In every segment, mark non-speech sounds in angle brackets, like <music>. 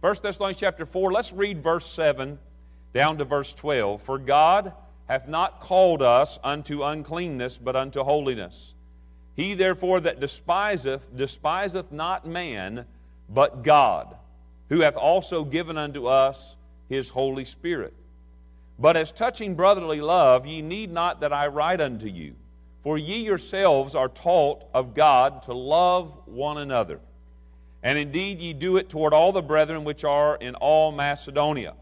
1 Thessalonians chapter 4, let's read verse 7 down to verse 12. For God hath not called us unto uncleanness, but unto holiness. He therefore that despiseth, despiseth not man, but God, who hath also given unto us his Holy Spirit. But as touching brotherly love, ye need not that I write unto you, for ye yourselves are taught of God to love one another. And indeed ye do it toward all the brethren which are in all Macedonia.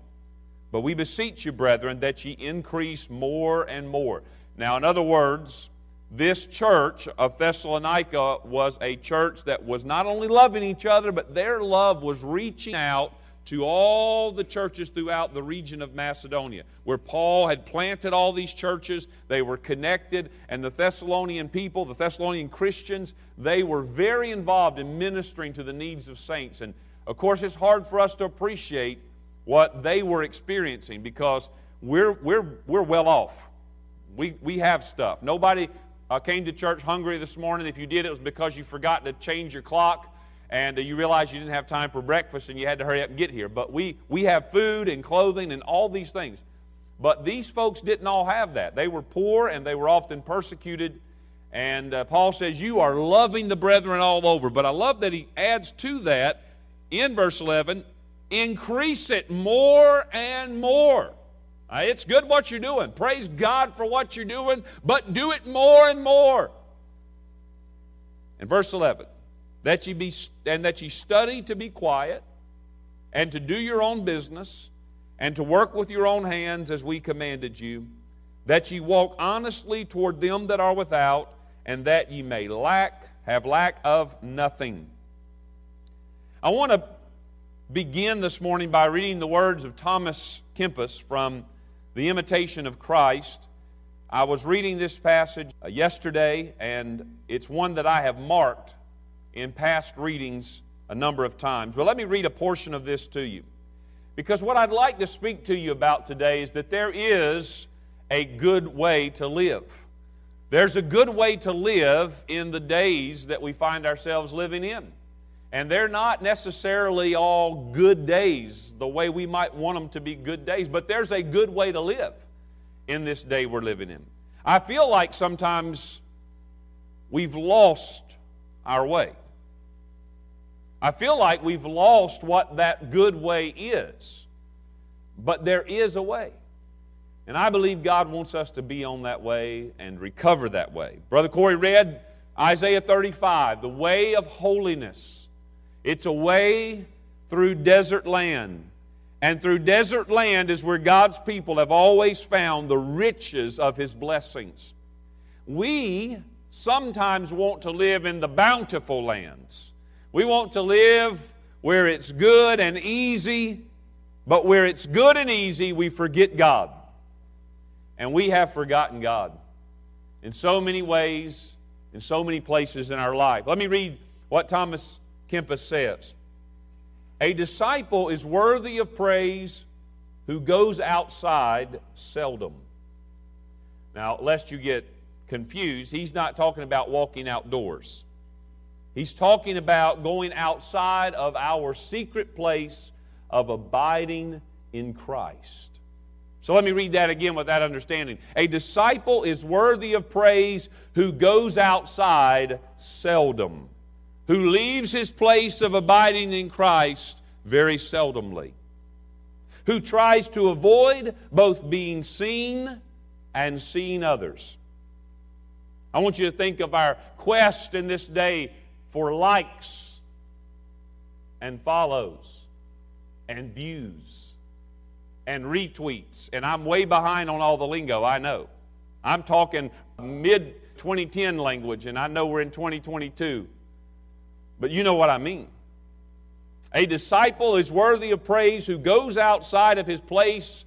But we beseech you, brethren, that ye increase more and more. Now, in other words, this church of Thessalonica was a church that was not only loving each other, but their love was reaching out to all the churches throughout the region of Macedonia, where Paul had planted all these churches. They were connected, and the Thessalonian people, the Thessalonian Christians, they were very involved in ministering to the needs of saints. And of course, it's hard for us to appreciate what they were experiencing because we're, we're, we're well off. We, we have stuff. Nobody uh, came to church hungry this morning. If you did, it was because you forgot to change your clock and you realize you didn't have time for breakfast and you had to hurry up and get here. But we, we have food and clothing and all these things. But these folks didn't all have that. They were poor and they were often persecuted. And uh, Paul says, You are loving the brethren all over. But I love that he adds to that in verse 11 increase it more and more. Uh, it's good what you're doing. Praise God for what you're doing, but do it more and more. In verse 11, that ye be and that ye study to be quiet and to do your own business and to work with your own hands as we commanded you that ye walk honestly toward them that are without and that ye may lack have lack of nothing. I want to begin this morning by reading the words of thomas kempis from the imitation of christ. I was reading this passage yesterday and it's one that i have marked in past readings a number of times. But let me read a portion of this to you. Because what I'd like to speak to you about today is that there is a good way to live. There's a good way to live in the days that we find ourselves living in. And they're not necessarily all good days the way we might want them to be good days, but there's a good way to live in this day we're living in. I feel like sometimes we've lost our way. I feel like we've lost what that good way is. But there is a way. And I believe God wants us to be on that way and recover that way. Brother Corey read Isaiah 35, the way of holiness. It's a way through desert land. And through desert land is where God's people have always found the riches of His blessings. We sometimes want to live in the bountiful lands. We want to live where it's good and easy, but where it's good and easy, we forget God. And we have forgotten God in so many ways, in so many places in our life. Let me read what Thomas Kempis says A disciple is worthy of praise who goes outside seldom. Now, lest you get confused, he's not talking about walking outdoors. He's talking about going outside of our secret place of abiding in Christ. So let me read that again with that understanding. A disciple is worthy of praise who goes outside seldom, who leaves his place of abiding in Christ very seldomly, who tries to avoid both being seen and seeing others. I want you to think of our quest in this day for likes and follows and views and retweets. And I'm way behind on all the lingo, I know. I'm talking mid 2010 language, and I know we're in 2022. But you know what I mean. A disciple is worthy of praise who goes outside of his place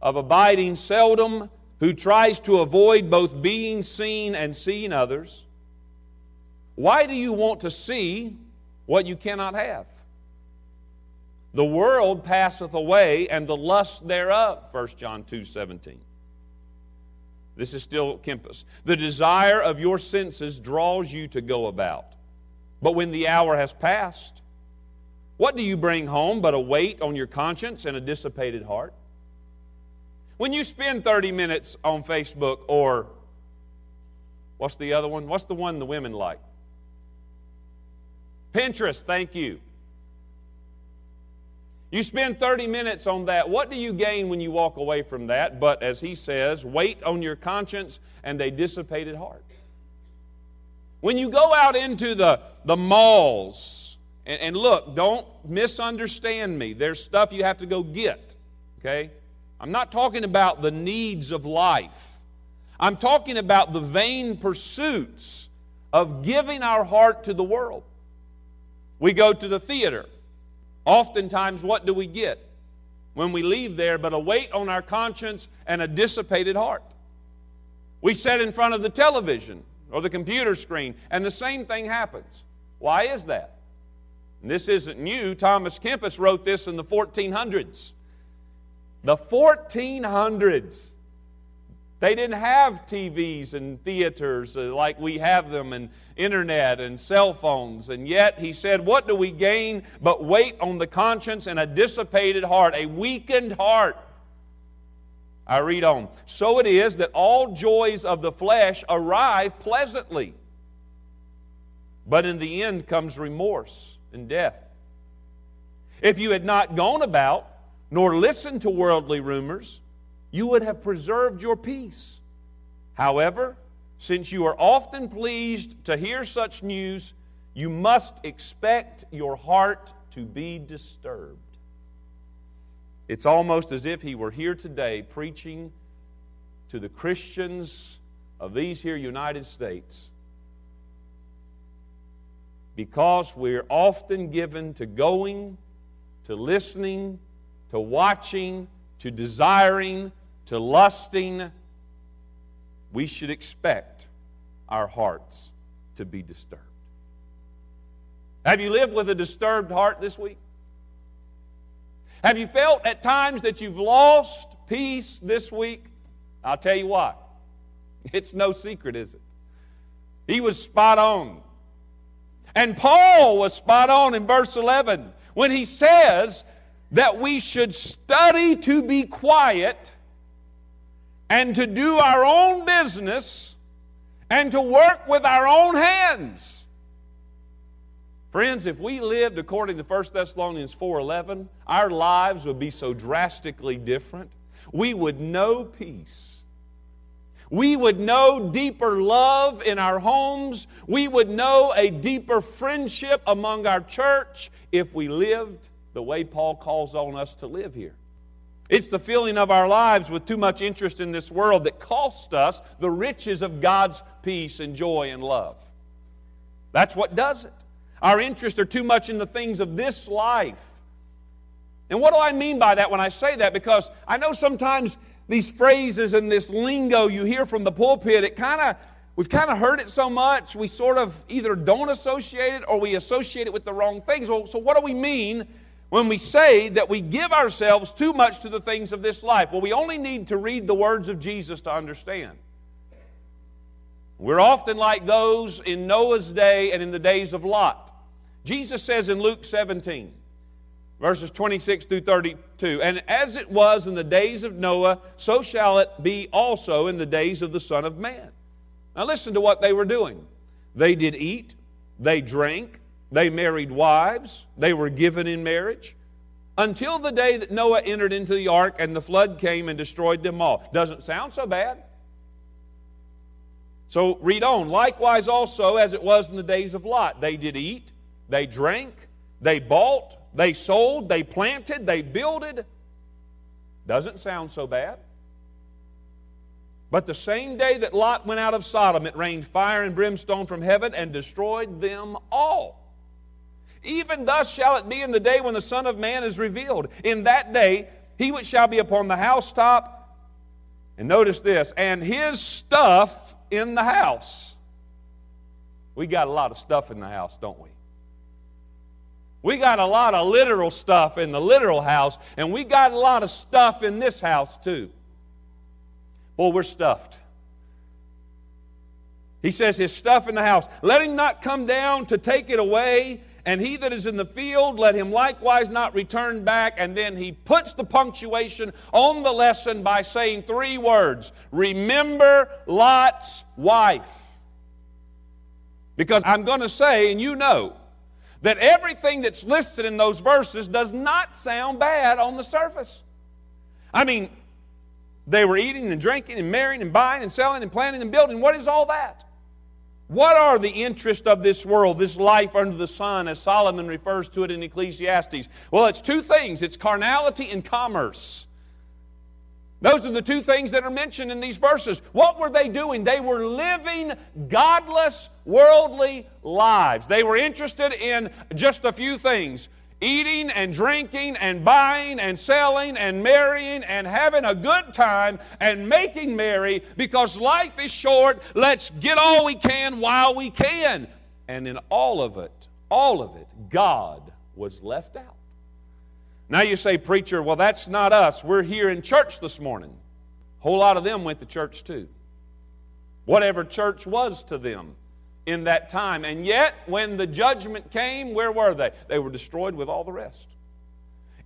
of abiding seldom, who tries to avoid both being seen and seeing others why do you want to see what you cannot have? The world passeth away and the lust thereof, 1 John 2 17. This is still Kempis. The desire of your senses draws you to go about. But when the hour has passed, What do you bring home but a weight on your conscience and a dissipated heart? When you spend 30 minutes on Facebook or what's the other one? What's the one the women like? Pinterest, thank you. You spend 30 minutes on that. What do you gain when you walk away from that? But as he says, weight on your conscience and a dissipated heart. When you go out into the, the malls, and, and look, don't misunderstand me. There's stuff you have to go get, okay? I'm not talking about the needs of life. I'm talking about the vain pursuits of giving our heart to the world. We go to the theater. Oftentimes, what do we get when we leave there but a weight on our conscience and a dissipated heart? We sit in front of the television or the computer screen, and the same thing happens. Why is that? And this isn't new. Thomas Kempis wrote this in the 1400s. The 1400s. They didn't have TVs and theaters uh, like we have them, and internet and cell phones. And yet, he said, What do we gain but weight on the conscience and a dissipated heart, a weakened heart? I read on. So it is that all joys of the flesh arrive pleasantly, but in the end comes remorse and death. If you had not gone about, nor listened to worldly rumors, you would have preserved your peace. However, since you are often pleased to hear such news, you must expect your heart to be disturbed. It's almost as if he were here today preaching to the Christians of these here United States. Because we're often given to going, to listening, to watching, to desiring, to lusting, we should expect our hearts to be disturbed. Have you lived with a disturbed heart this week? Have you felt at times that you've lost peace this week? I'll tell you what, it's no secret, is it? He was spot on. And Paul was spot on in verse 11 when he says that we should study to be quiet and to do our own business and to work with our own hands. Friends, if we lived according to 1 Thessalonians 4:11, our lives would be so drastically different. We would know peace. We would know deeper love in our homes. We would know a deeper friendship among our church if we lived the way Paul calls on us to live here. It's the filling of our lives with too much interest in this world that costs us the riches of God's peace and joy and love. That's what does it. Our interests are too much in the things of this life. And what do I mean by that when I say that? Because I know sometimes these phrases and this lingo you hear from the pulpit, it kind of we've kind of heard it so much, we sort of either don't associate it or we associate it with the wrong things. Well, so what do we mean when we say that we give ourselves too much to the things of this life. Well, we only need to read the words of Jesus to understand. We're often like those in Noah's day and in the days of Lot. Jesus says in Luke 17, verses 26 through 32, And as it was in the days of Noah, so shall it be also in the days of the Son of Man. Now listen to what they were doing. They did eat, they drank, they married wives, they were given in marriage until the day that Noah entered into the ark and the flood came and destroyed them all. Doesn't sound so bad. So read on. Likewise, also, as it was in the days of Lot, they did eat, they drank, they bought, they sold, they planted, they builded. Doesn't sound so bad. But the same day that Lot went out of Sodom, it rained fire and brimstone from heaven and destroyed them all. Even thus shall it be in the day when the Son of Man is revealed. In that day, he which shall be upon the housetop, and notice this, and his stuff in the house. We got a lot of stuff in the house, don't we? We got a lot of literal stuff in the literal house, and we got a lot of stuff in this house too. Boy, we're stuffed. He says, His stuff in the house. Let him not come down to take it away. And he that is in the field, let him likewise not return back. And then he puts the punctuation on the lesson by saying three words Remember Lot's wife. Because I'm going to say, and you know, that everything that's listed in those verses does not sound bad on the surface. I mean, they were eating and drinking and marrying and buying and selling and planting and building. What is all that? What are the interests of this world, this life under the sun, as Solomon refers to it in Ecclesiastes? Well, it's two things it's carnality and commerce. Those are the two things that are mentioned in these verses. What were they doing? They were living godless, worldly lives. They were interested in just a few things eating and drinking and buying and selling and marrying and having a good time and making merry because life is short. Let's get all we can while we can. And in all of it, all of it, God was left out. Now you say, Preacher, well, that's not us. We're here in church this morning. A whole lot of them went to church too. Whatever church was to them in that time. And yet, when the judgment came, where were they? They were destroyed with all the rest.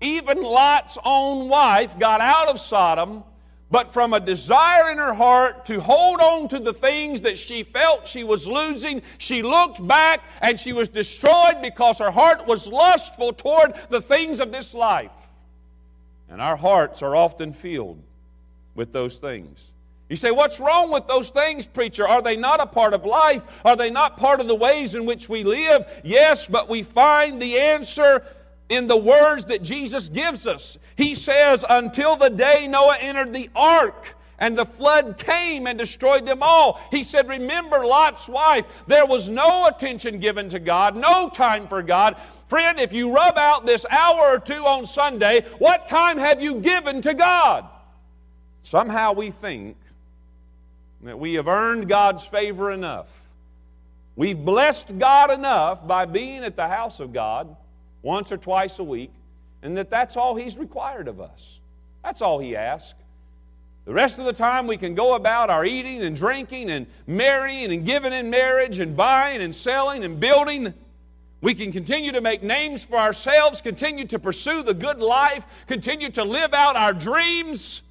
Even Lot's own wife got out of Sodom but from a desire in her heart to hold on to the things that she felt she was losing, she looked back and she was destroyed because her heart was lustful toward the things of this life. And our hearts are often filled with those things. You say, What's wrong with those things, preacher? Are they not a part of life? Are they not part of the ways in which we live? Yes, but we find the answer in the words that Jesus gives us. He says, Until the day Noah entered the ark, and the flood came and destroyed them all. He said, Remember Lot's wife. There was no attention given to God, no time for God. Friend, if you rub out this hour or two on Sunday, what time have you given to God? Somehow we think that we have earned God's favor enough. We've blessed God enough by being at the house of God once or twice a week, and that that's all He's required of us. That's all He asks. The rest of the time, we can go about our eating and drinking and marrying and giving in marriage and buying and selling and building. We can continue to make names for ourselves, continue to pursue the good life, continue to live out our dreams.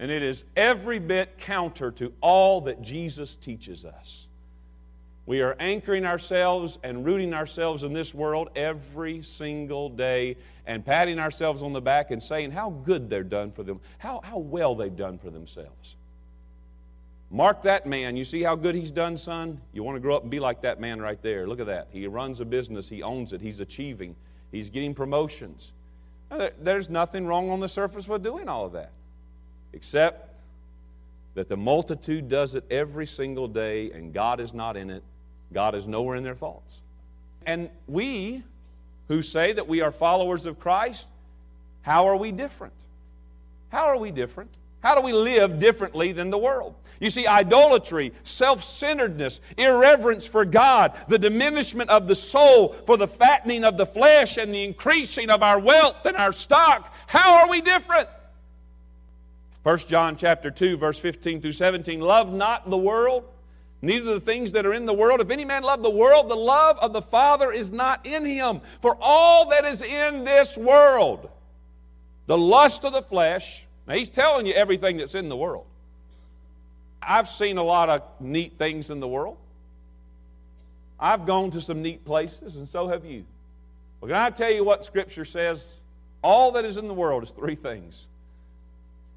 And it is every bit counter to all that Jesus teaches us. We are anchoring ourselves and rooting ourselves in this world every single day and patting ourselves on the back and saying how good they're done for them, how, how well they've done for themselves. Mark that man. You see how good he's done, son? You want to grow up and be like that man right there. Look at that. He runs a business, he owns it, he's achieving, he's getting promotions. There's nothing wrong on the surface with doing all of that, except that the multitude does it every single day and God is not in it God is nowhere in their thoughts. And we who say that we are followers of Christ, how are we different? How are we different? How do we live differently than the world? You see, idolatry, self centeredness, irreverence for God, the diminishment of the soul for the fattening of the flesh, and the increasing of our wealth and our stock. How are we different? 1 John chapter 2, verse 15 through 17. Love not the world neither the things that are in the world. If any man love the world, the love of the Father is not in him. For all that is in this world, the lust of the flesh, now he's telling you everything that's in the world. I've seen a lot of neat things in the world. I've gone to some neat places, and so have you. Well, can I tell you what Scripture says? All that is in the world is three things.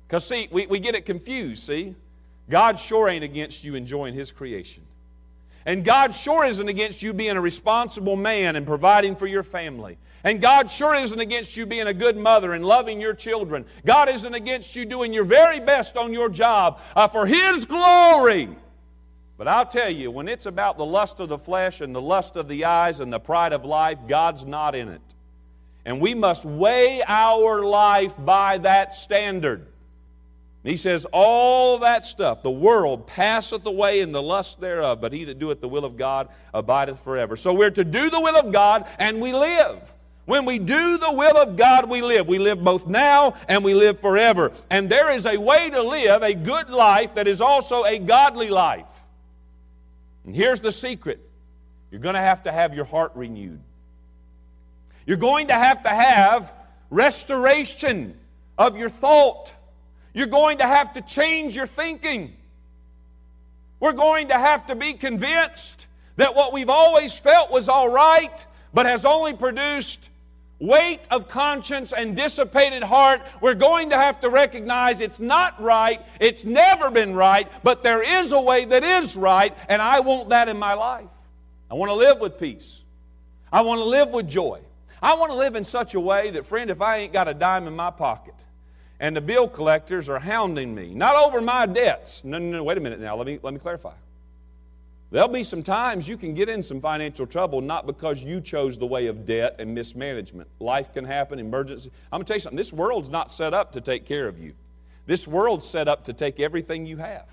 Because, see, we, we get it confused, see? God sure ain't against you enjoying His creation. And God sure isn't against you being a responsible man and providing for your family. And God sure isn't against you being a good mother and loving your children. God isn't against you doing your very best on your job uh, for His glory. But I'll tell you, when it's about the lust of the flesh and the lust of the eyes and the pride of life, God's not in it. And we must weigh our life by that standard. He says, All that stuff, the world passeth away in the lust thereof, but he that doeth the will of God abideth forever. So we're to do the will of God and we live. When we do the will of God, we live. We live both now and we live forever. And there is a way to live a good life that is also a godly life. And here's the secret You're going to have to have your heart renewed. You're going to have to have restoration of your thought. You're going to have to change your thinking. We're going to have to be convinced that what we've always felt was all right, but has only produced weight of conscience and dissipated heart, we're going to have to recognize it's not right, it's never been right, but there is a way that is right, and I want that in my life. I want to live with peace. I want to live with joy. I want to live in such a way that, friend, if I ain't got a dime in my pocket and the bill collectors are hounding me, not over my debts. No, no, no, wait a minute now. Let me, let me clarify. There'll be some times you can get in some financial trouble not because you chose the way of debt and mismanagement. Life can happen, emergency. I'm going to tell you something. This world's not set up to take care of you. This world's set up to take everything you have.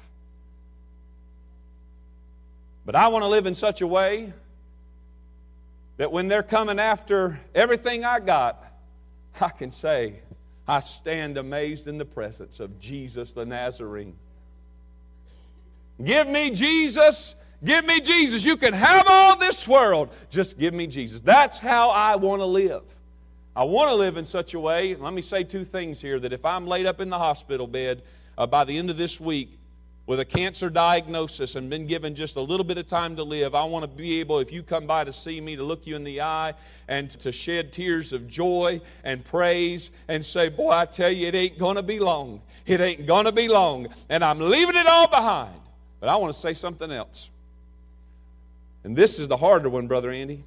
But I want to live in such a way that when they're coming after everything I got, I can say, I stand amazed in the presence of Jesus the Nazarene. Give me Jesus Give me Jesus. You can have all this world. Just give me Jesus. That's how I want to live. I want to live in such a way. Let me say two things here that if I'm laid up in the hospital bed uh, by the end of this week with a cancer diagnosis and been given just a little bit of time to live, I want to be able, if you come by to see me, to look you in the eye and to shed tears of joy and praise and say, Boy, I tell you, it ain't going to be long. It ain't going to be long. And I'm leaving it all behind. But I want to say something else. And this is the harder one, Brother Andy.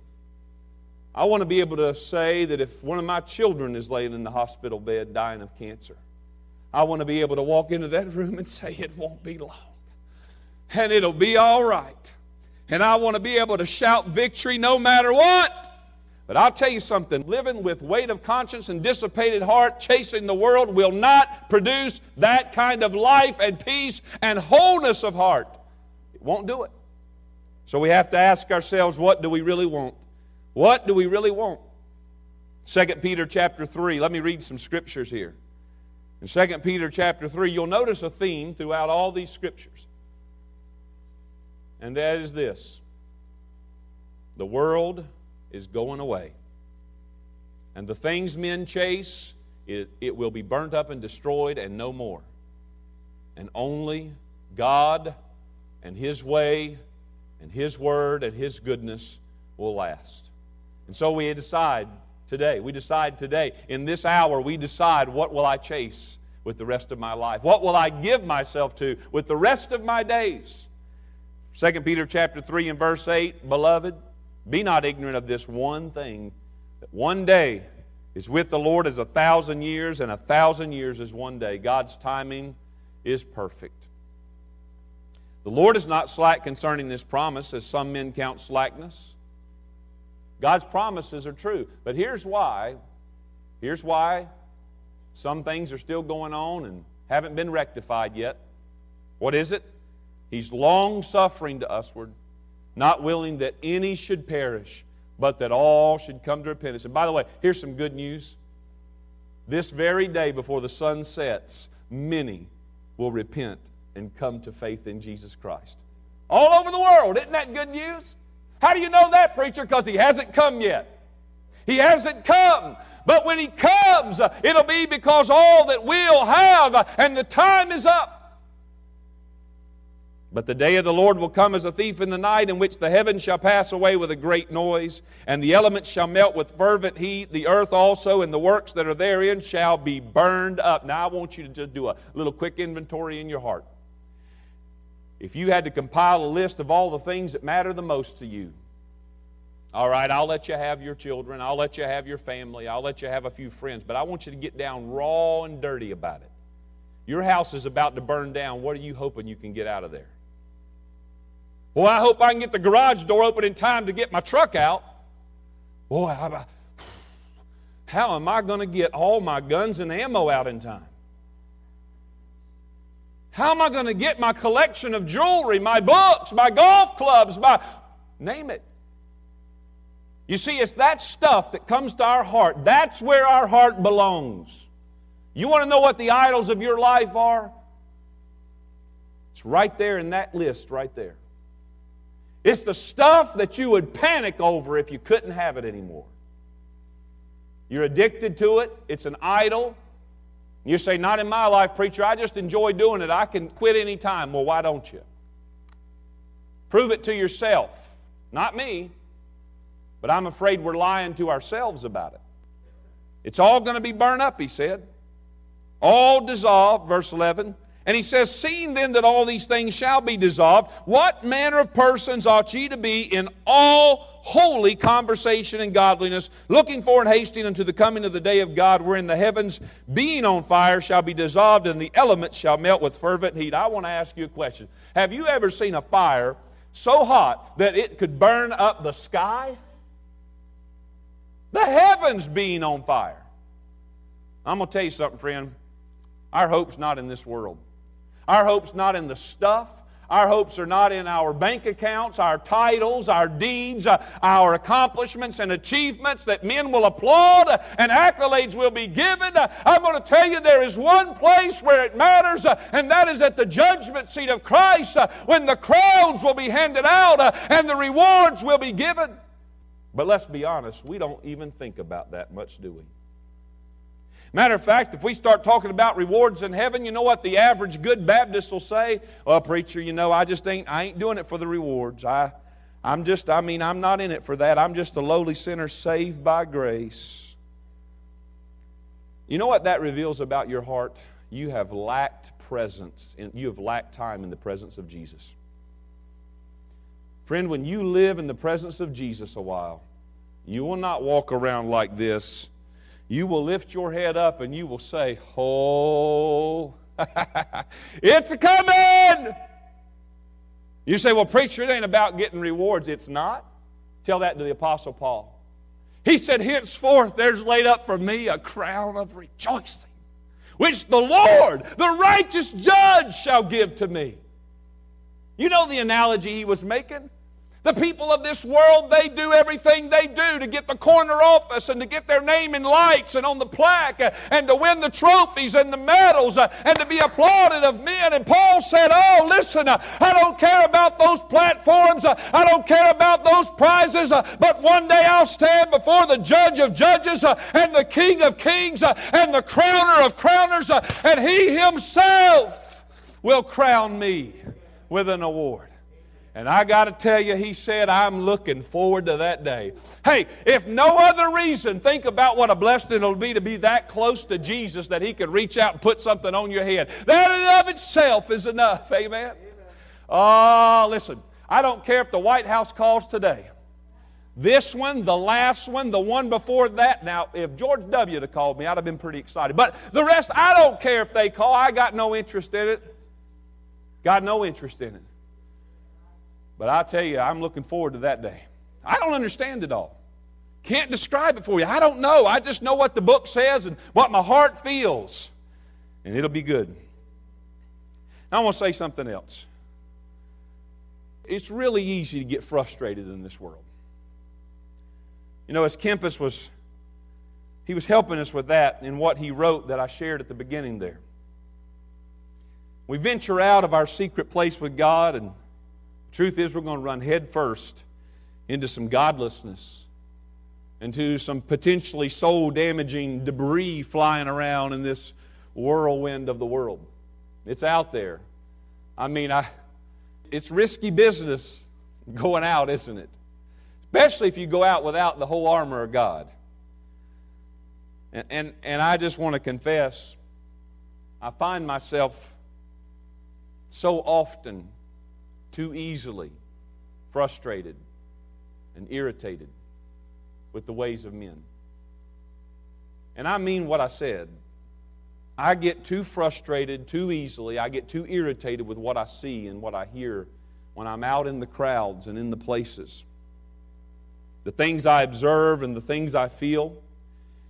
I want to be able to say that if one of my children is laying in the hospital bed dying of cancer, I want to be able to walk into that room and say, It won't be long. And it'll be all right. And I want to be able to shout victory no matter what. But I'll tell you something living with weight of conscience and dissipated heart, chasing the world, will not produce that kind of life and peace and wholeness of heart. It won't do it. So we have to ask ourselves, what do we really want? What do we really want? 2 Peter chapter 3. Let me read some scriptures here. In 2 Peter chapter 3, you'll notice a theme throughout all these scriptures. And that is this the world is going away. And the things men chase, it, it will be burnt up and destroyed and no more. And only God and His way and His Word and His goodness will last. And so we decide today, we decide today, in this hour, we decide what will I chase with the rest of my life? What will I give myself to with the rest of my days? 2 Peter chapter 3 and verse 8, Beloved, be not ignorant of this one thing, that one day is with the Lord as a thousand years, and a thousand years is one day. God's timing is perfect. The Lord is not slack concerning this promise, as some men count slackness. God's promises are true. But here's why. Here's why some things are still going on and haven't been rectified yet. What is it? He's long suffering to usward, not willing that any should perish, but that all should come to repentance. And by the way, here's some good news. This very day before the sun sets, many will repent and come to faith in Jesus Christ. All over the world. Isn't that good news? How do you know that, preacher? Because he hasn't come yet. He hasn't come. But when he comes, it'll be because all that we'll have, uh, and the time is up. But the day of the Lord will come as a thief in the night, in which the heavens shall pass away with a great noise, and the elements shall melt with fervent heat. The earth also and the works that are therein shall be burned up. Now, I want you to just do a little quick inventory in your heart if you had to compile a list of all the things that matter the most to you, all right, I'll let you have your children, I'll let you have your family, I'll let you have a few friends, but I want you to get down raw and dirty about it. Your house is about to burn down. What are you hoping you can get out of there? Well, I hope I can get the garage door open in time to get my truck out. Boy, how <sighs> am I going to get all my guns and ammo out in time? How am I going to get my collection of jewelry, my books, my golf clubs, my name it? You see, it's that stuff that comes to our heart. That's where our heart belongs. You want to know what the idols of your life are? It's right there in that list, right there. It's the stuff that you would panic over if you couldn't have it anymore. You're addicted to it, it's an idol. You say, Not in my life, preacher, I just enjoy doing it. I can quit any time. Well, why don't you? Prove it to yourself, not me. But I'm afraid we're lying to ourselves about it. It's all going to be burned up, he said. All dissolved, verse 11. And he says, Seeing then that all these things shall be dissolved, what manner of persons ought ye to be in all holy conversation and godliness, looking for and hasting unto the coming of the day of God, wherein the heavens, being on fire, shall be dissolved, and the elements shall melt with fervent heat? I want to ask you a question. Have you ever seen a fire so hot that it could burn up the sky? The heavens being on fire. I'm going to tell you something, friend. Our hope's not in this world. Our hope's not in the stuff. Our hopes are not in our bank accounts, our titles, our deeds, uh, our accomplishments and achievements that men will applaud uh, and accolades will be given. Uh, I'm going to tell you there is one place where it matters, uh, and that is at the judgment seat of Christ uh, when the crowns will be handed out uh, and the rewards will be given. But let's be honest, we don't even think about that much, do we? Matter of fact, if we start talking about rewards in heaven, you know what the average good Baptist will say? Well, preacher, you know, I just ain't I ain't doing it for the rewards. I I'm just, I mean, I'm not in it for that. I'm just a lowly sinner saved by grace. You know what that reveals about your heart? You have lacked presence, in, you have lacked time in the presence of Jesus. Friend, when you live in the presence of Jesus a while, you will not walk around like this you will lift your head up and you will say, Oh, <laughs> it's coming. You say, Well, preacher, it ain't about getting rewards. It's not. Tell that to the Apostle Paul. He said, Henceforth there's laid up for me a crown of rejoicing, which the Lord, the righteous judge, shall give to me. You know the analogy he was making? The people of this world, they do everything they do to get the corner office and to get their name in lights and on the plaque and to win the trophies and the medals and to be applauded of men. And Paul said, Oh, listen, I don't care about those platforms. I don't care about those prizes. But one day I'll stand before the judge of judges and the king of kings and the crowner of crowners, and he himself will crown me with an award. And I got to tell you, he said, I'm looking forward to that day. Hey, if no other reason, think about what a blessing it'll be to be that close to Jesus that he could reach out and put something on your head. That in of itself is enough. Amen. Oh, listen, I don't care if the White House calls today. This one, the last one, the one before that. Now, if George W. had called me, I'd have been pretty excited. But the rest, I don't care if they call. I got no interest in it. Got no interest in it. But I tell you, I'm looking forward to that day. I don't understand it all. Can't describe it for you. I don't know. I just know what the book says and what my heart feels. And it'll be good. I want to say something else. It's really easy to get frustrated in this world. You know, as Kempis was, he was helping us with that in what he wrote that I shared at the beginning there. We venture out of our secret place with God and Truth is, we're going to run headfirst into some godlessness, into some potentially soul damaging debris flying around in this whirlwind of the world. It's out there. I mean, I, it's risky business going out, isn't it? Especially if you go out without the whole armor of God. And, and, and I just want to confess, I find myself so often too easily frustrated and irritated with the ways of men. And I mean what I said. I get too frustrated too easily. I get too irritated with what I see and what I hear when I'm out in the crowds and in the places. The things I observe and the things I feel.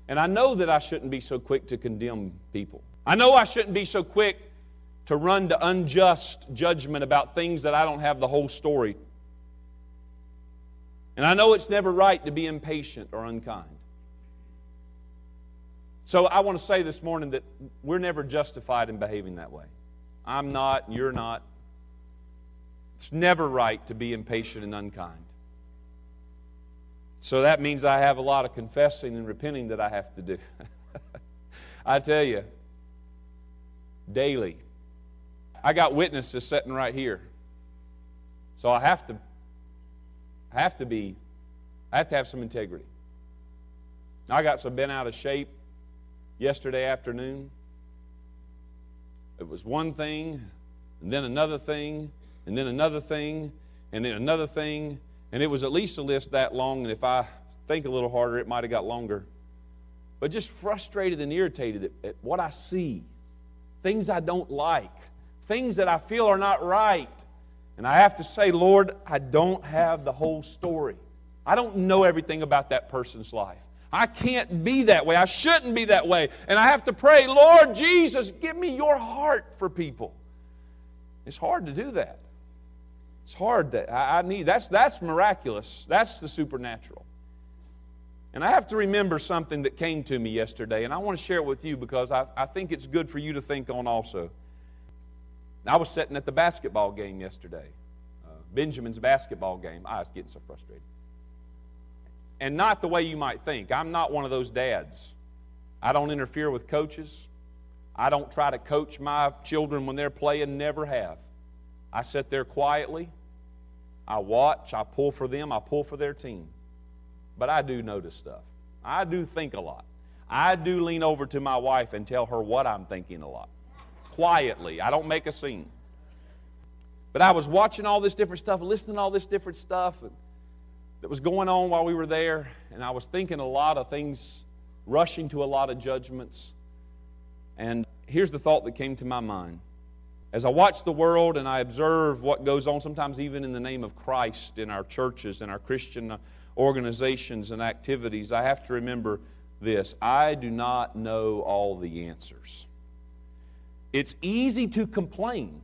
And I know that I shouldn't be so quick to condemn people. I know I shouldn't be so quick to run to unjust judgment about things that I don't have the whole story. And I know it's never right to be impatient or unkind. So I want to say this morning that we're never justified in behaving that way. I'm not, you're not. It's never right to be impatient and unkind. So that means I have a lot of confessing and repenting that I have to do. <laughs> I tell you, daily. I got witnesses sitting right here. So I have to I have to be I have to have some integrity. I got so bent out of shape yesterday afternoon. It was one thing, and then another thing, and then another thing, and then another thing, and it was at least a list that long, and if I think a little harder, it might have got longer. But just frustrated and irritated at, at what I see, things I don't like, things that I feel are not right. And I have to say, Lord, I don't have the whole story. I don't know everything about that person's life. I can't be that way. I shouldn't be that way. And I have to pray, Lord Jesus, give me your heart for people. It's hard to do that. It's hard that I, I need that's that's miraculous. That's the supernatural. And I have to remember something that came to me yesterday, and I want to share it with you because I, I think it's good for you to think on also. I was sitting at the basketball game yesterday, uh, Benjamin's basketball game. I was getting so frustrated. And not the way you might think. I'm not one of those dads. I don't interfere with coaches. I don't try to coach my children when they're playing, never have. I sit there quietly. I watch. I pull for them. I pull for their team. But I do notice stuff. I do think a lot. I do lean over to my wife and tell her what I'm thinking a lot. Quietly. I don't make a scene. But I was watching all this different stuff, listening to all this different stuff that was going on while we were there, and I was thinking a lot of things, rushing to a lot of judgments. And here's the thought that came to my mind. As I watch the world and I observe what goes on, sometimes even in the name of Christ in our churches and our Christian organizations and activities, I have to remember this I do not know all the answers. It's easy to complain.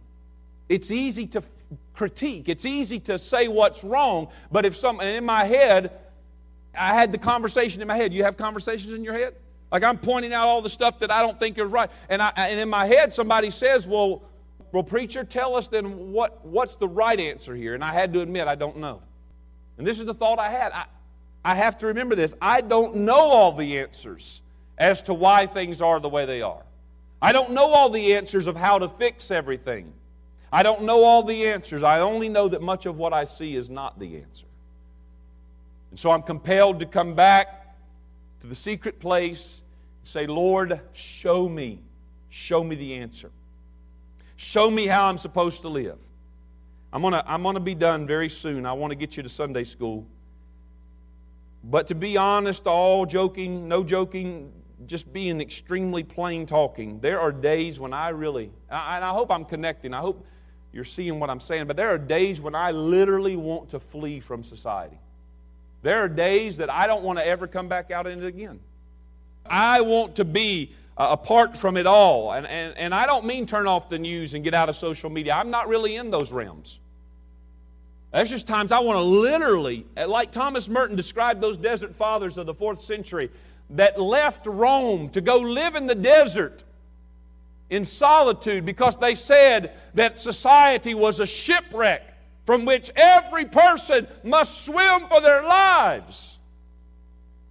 It's easy to f- critique. It's easy to say what's wrong. But if some, and in my head, I had the conversation in my head. You have conversations in your head? Like I'm pointing out all the stuff that I don't think is right. And, I, and in my head, somebody says, well, well, preacher, tell us then what, what's the right answer here? And I had to admit, I don't know. And this is the thought I had. I, I have to remember this. I don't know all the answers as to why things are the way they are. I don't know all the answers of how to fix everything. I don't know all the answers. I only know that much of what I see is not the answer. And so I'm compelled to come back to the secret place and say, Lord, show me. Show me the answer. Show me how I'm supposed to live. I'm going to I'm going to be done very soon. I want to get you to Sunday school. But to be honest, all joking, no joking, just being extremely plain talking, there are days when I really, and I hope I'm connecting, I hope you're seeing what I'm saying, but there are days when I literally want to flee from society. There are days that I don't want to ever come back out in it again. I want to be uh, apart from it all. And, and, and I don't mean turn off the news and get out of social media. I'm not really in those realms. There's just times I want to literally, like Thomas Merton described those desert fathers of the fourth century that left Rome to go live in the desert in solitude because they said that society was a shipwreck from which every person must swim for their lives.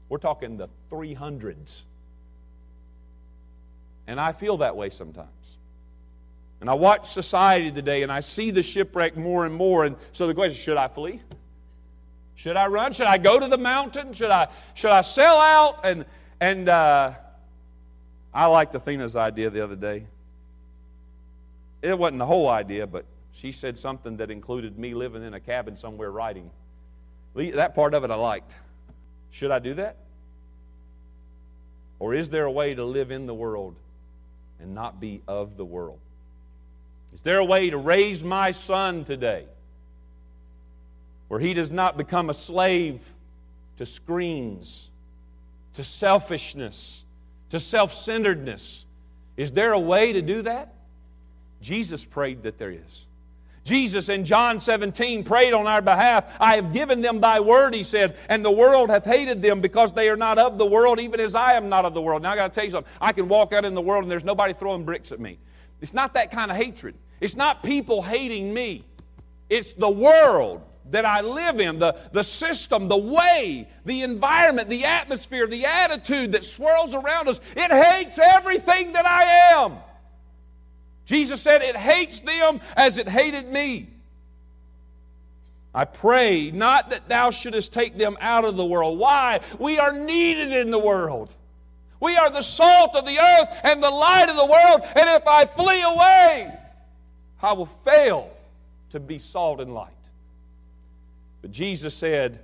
We're talking the 300s. And I feel that way sometimes. And I watch society today and I see the shipwreck more and more. And so the question should I flee? Should I run? Should I go to the mountain? Should I, should I sell out? And, and uh, I liked Athena's idea the other day. It wasn't the whole idea, but she said something that included me living in a cabin somewhere writing. That part of it I liked. Should I do that? Or is there a way to live in the world and not be of the world? Is there a way to raise my son today where he does not become a slave to screens, to selfishness, to self centeredness? Is there a way to do that? Jesus prayed that there is. Jesus in John 17 prayed on our behalf. I have given them thy word, he said, and the world hath hated them because they are not of the world, even as I am not of the world. Now I got to tell you something. I can walk out in the world and there's nobody throwing bricks at me. It's not that kind of hatred. It's not people hating me. It's the world that I live in, the, the system, the way, the environment, the atmosphere, the attitude that swirls around us. It hates everything that I am. Jesus said, It hates them as it hated me. I pray not that thou shouldest take them out of the world. Why? We are needed in the world. We are the salt of the earth and the light of the world. And if I flee away, I will fail to be salt and light. But Jesus said,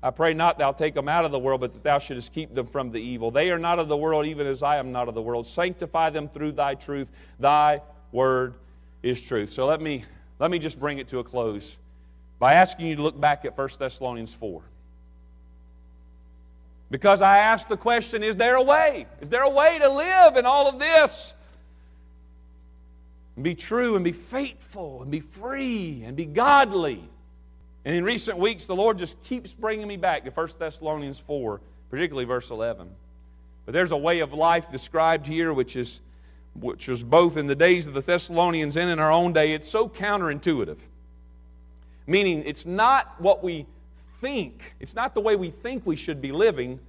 I pray not thou take them out of the world, but that thou shouldest keep them from the evil. They are not of the world, even as I am not of the world. Sanctify them through thy truth. Thy word is truth. So let me, let me just bring it to a close by asking you to look back at 1 Thessalonians 4. Because I asked the question is there a way? Is there a way to live in all of this? And be true and be faithful and be free and be godly. And in recent weeks, the Lord just keeps bringing me back to 1 Thessalonians 4, particularly verse 11. But there's a way of life described here which is, which is both in the days of the Thessalonians and in our own day. It's so counterintuitive. Meaning, it's not what we think, it's not the way we think we should be living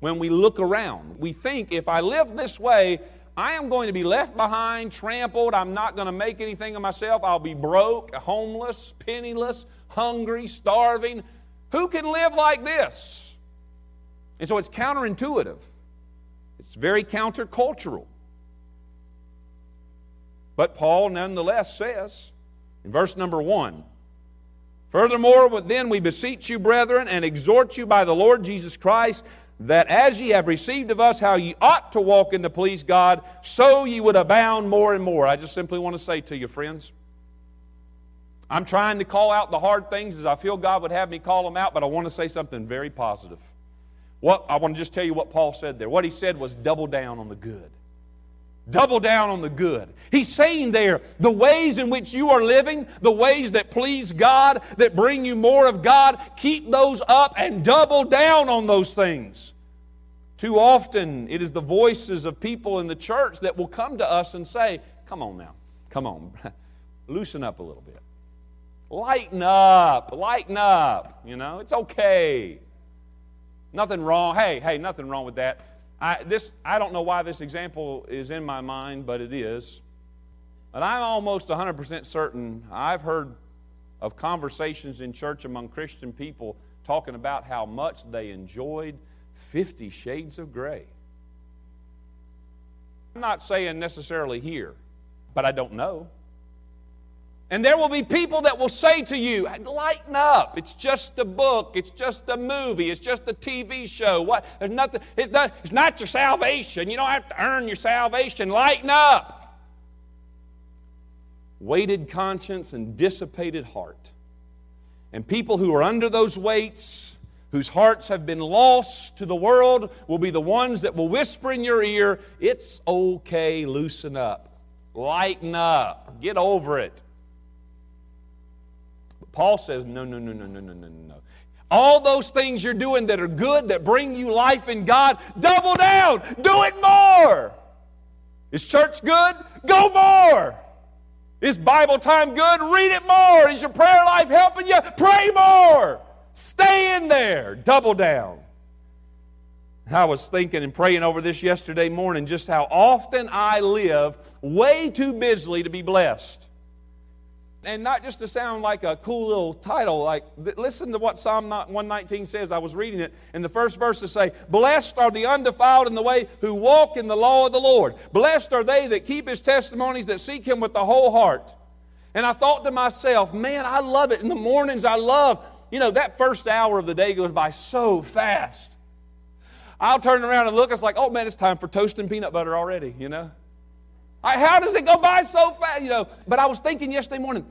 when we look around. We think if I live this way, I am going to be left behind, trampled. I'm not going to make anything of myself. I'll be broke, homeless, penniless, hungry, starving. Who can live like this? And so it's counterintuitive, it's very countercultural. But Paul nonetheless says in verse number one, Furthermore, then we beseech you, brethren, and exhort you by the Lord Jesus Christ, that as ye have received of us how ye ought to walk in to please God, so ye would abound more and more. I just simply want to say to you, friends, I'm trying to call out the hard things as I feel God would have me call them out, but I want to say something very positive. What I want to just tell you what Paul said there. What he said was double down on the good. Double down on the good. He's saying there the ways in which you are living, the ways that please God, that bring you more of God, keep those up and double down on those things. Too often, it is the voices of people in the church that will come to us and say, Come on now, come on, <laughs> loosen up a little bit. Lighten up, lighten up. You know, it's okay. Nothing wrong. Hey, hey, nothing wrong with that. I, this, I don't know why this example is in my mind, but it is. And I'm almost 100% certain I've heard of conversations in church among Christian people talking about how much they enjoyed Fifty Shades of Grey. I'm not saying necessarily here, but I don't know. And there will be people that will say to you, lighten up. It's just a book. It's just a movie. It's just a TV show. What? There's nothing, it's not, it's not your salvation. You don't have to earn your salvation. Lighten up. Weighted conscience and dissipated heart. And people who are under those weights, whose hearts have been lost to the world, will be the ones that will whisper in your ear, It's okay, loosen up. Lighten up. Get over it. Paul says, no, no, no, no, no, no, no, no. All those things you're doing that are good, that bring you life in God, double down. Do it more. Is church good? Go more. Is Bible time good? Read it more. Is your prayer life helping you? Pray more. Stay in there. Double down. I was thinking and praying over this yesterday morning just how often I live way too busily to be blessed and not just to sound like a cool little title, like listen to what Psalm 119 says. I was reading it, and the first verses say, Blessed are the undefiled in the way who walk in the law of the Lord. Blessed are they that keep his testimonies, that seek him with the whole heart. And I thought to myself, man, I love it. In the mornings, I love, you know, that first hour of the day goes by so fast. I'll turn around and look, it's like, oh man, it's time for toast and peanut butter already, you know? How does it go by so fast? You know, but I was thinking yesterday morning,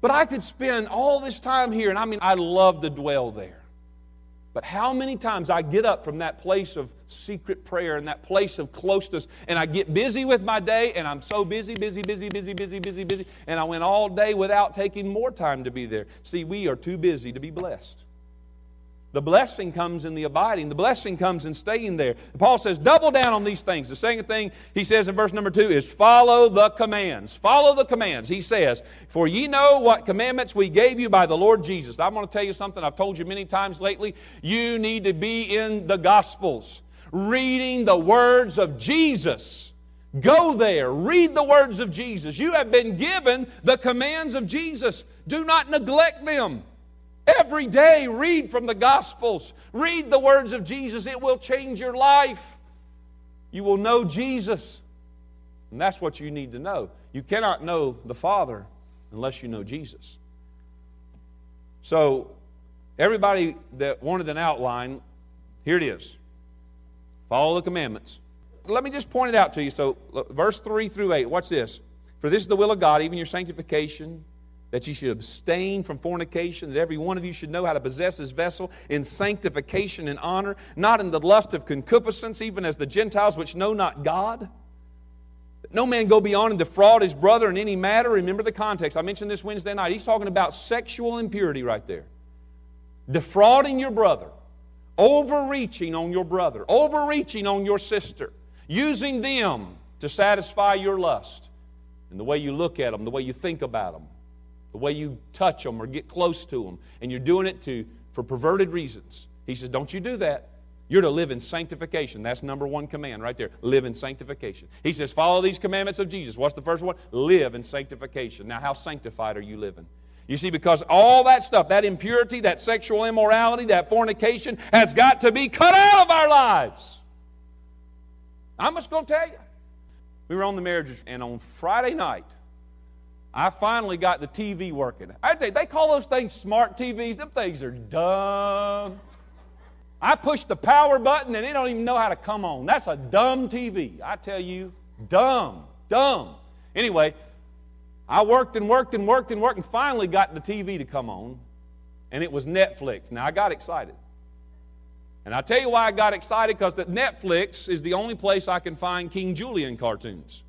but I could spend all this time here, and I mean, I love to dwell there. But how many times I get up from that place of secret prayer and that place of closeness, and I get busy with my day, and I'm so busy, busy, busy, busy, busy, busy, busy, and I went all day without taking more time to be there. See, we are too busy to be blessed. The blessing comes in the abiding. The blessing comes in staying there. Paul says, double down on these things. The second thing he says in verse number two is follow the commands. Follow the commands. He says, For ye know what commandments we gave you by the Lord Jesus. I'm going to tell you something I've told you many times lately. You need to be in the Gospels, reading the words of Jesus. Go there, read the words of Jesus. You have been given the commands of Jesus. Do not neglect them. Every day, read from the Gospels, read the words of Jesus. It will change your life. You will know Jesus. And that's what you need to know. You cannot know the Father unless you know Jesus. So, everybody that wanted an outline, here it is follow the commandments. Let me just point it out to you. So, verse 3 through 8, watch this. For this is the will of God, even your sanctification that you should abstain from fornication, that every one of you should know how to possess his vessel in sanctification and honor, not in the lust of concupiscence, even as the Gentiles which know not God. That no man go beyond and defraud his brother in any matter. Remember the context. I mentioned this Wednesday night. He's talking about sexual impurity right there. Defrauding your brother, overreaching on your brother, overreaching on your sister, using them to satisfy your lust. And the way you look at them, the way you think about them the way you touch them or get close to them, and you're doing it to, for perverted reasons. He says, Don't you do that. You're to live in sanctification. That's number one command right there. Live in sanctification. He says, Follow these commandments of Jesus. What's the first one? Live in sanctification. Now, how sanctified are you living? You see, because all that stuff, that impurity, that sexual immorality, that fornication, has got to be cut out of our lives. I'm just going to tell you. We were on the marriage, and on Friday night, I finally got the TV working. I think they call those things smart TVs. Them things are dumb. I push the power button and they don't even know how to come on. That's a dumb TV. I tell you, dumb, dumb. Anyway, I worked and worked and worked and worked and finally got the TV to come on, and it was Netflix. Now I got excited. And I'll tell you why I got excited because that Netflix is the only place I can find King Julien cartoons.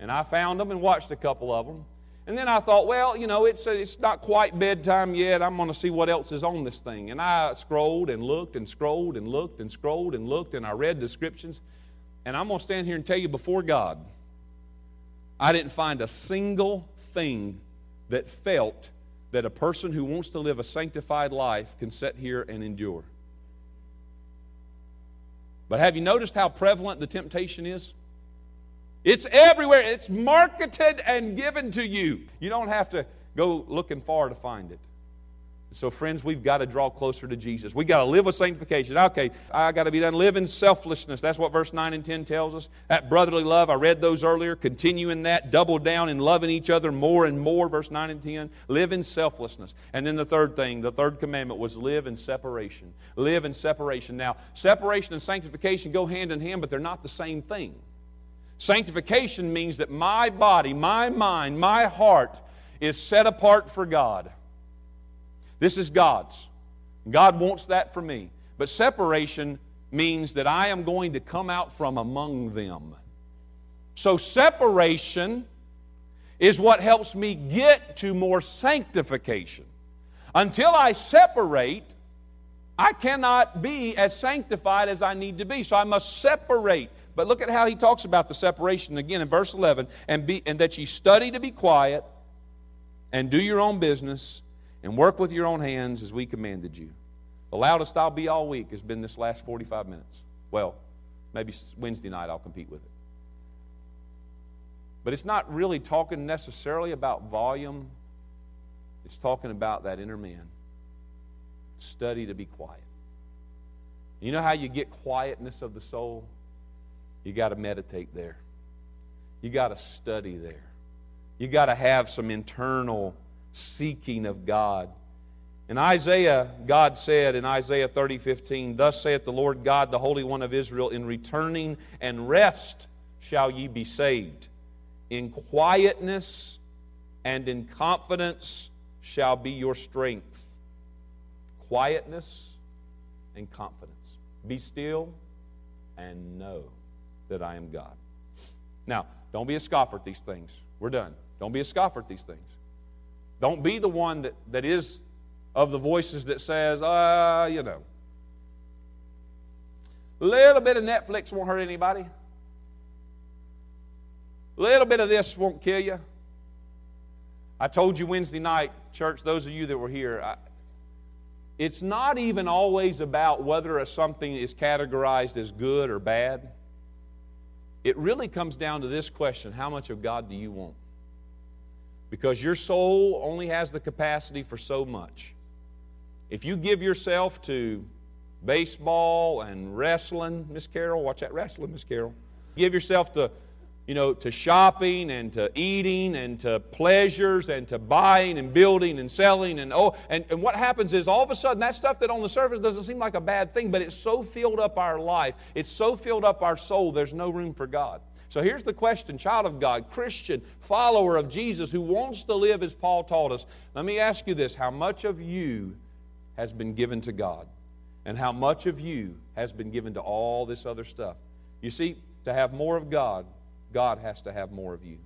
And I found them and watched a couple of them. And then I thought, well, you know, it's, uh, it's not quite bedtime yet. I'm going to see what else is on this thing. And I scrolled and looked and scrolled and looked and scrolled and looked and I read descriptions. And I'm going to stand here and tell you before God, I didn't find a single thing that felt that a person who wants to live a sanctified life can sit here and endure. But have you noticed how prevalent the temptation is? It's everywhere. It's marketed and given to you. You don't have to go looking far to find it. So, friends, we've got to draw closer to Jesus. We've got to live with sanctification. Okay, I got to be done. Live in selflessness. That's what verse 9 and 10 tells us. That brotherly love, I read those earlier. Continue in that. Double down in loving each other more and more, verse 9 and 10. Live in selflessness. And then the third thing, the third commandment was live in separation. Live in separation. Now, separation and sanctification go hand in hand, but they're not the same thing. Sanctification means that my body, my mind, my heart is set apart for God. This is God's. God wants that for me. But separation means that I am going to come out from among them. So, separation is what helps me get to more sanctification. Until I separate, I cannot be as sanctified as I need to be. So, I must separate. But look at how he talks about the separation again in verse 11 and, be, and that ye study to be quiet and do your own business and work with your own hands as we commanded you. The loudest I'll be all week has been this last 45 minutes. Well, maybe Wednesday night I'll compete with it. But it's not really talking necessarily about volume, it's talking about that inner man. Study to be quiet. You know how you get quietness of the soul? You got to meditate there. You got to study there. You got to have some internal seeking of God. In Isaiah, God said in Isaiah 30 15, Thus saith the Lord God, the Holy One of Israel, in returning and rest shall ye be saved. In quietness and in confidence shall be your strength. Quietness and confidence. Be still and know that I am God. Now, don't be a scoffer at these things. We're done. Don't be a scoffer at these things. Don't be the one that, that is of the voices that says, uh, you know, a little bit of Netflix won't hurt anybody. A little bit of this won't kill you. I told you Wednesday night, church, those of you that were here, I, it's not even always about whether something is categorized as good or bad. It really comes down to this question how much of God do you want? Because your soul only has the capacity for so much. If you give yourself to baseball and wrestling, Miss Carol, watch that wrestling, Miss Carol. Give yourself to you know, to shopping and to eating and to pleasures and to buying and building and selling and oh and, and what happens is all of a sudden that stuff that on the surface doesn't seem like a bad thing, but it's so filled up our life, it's so filled up our soul, there's no room for God. So here's the question, child of God, Christian, follower of Jesus who wants to live as Paul taught us. Let me ask you this how much of you has been given to God? And how much of you has been given to all this other stuff? You see, to have more of God, God has to have more of you.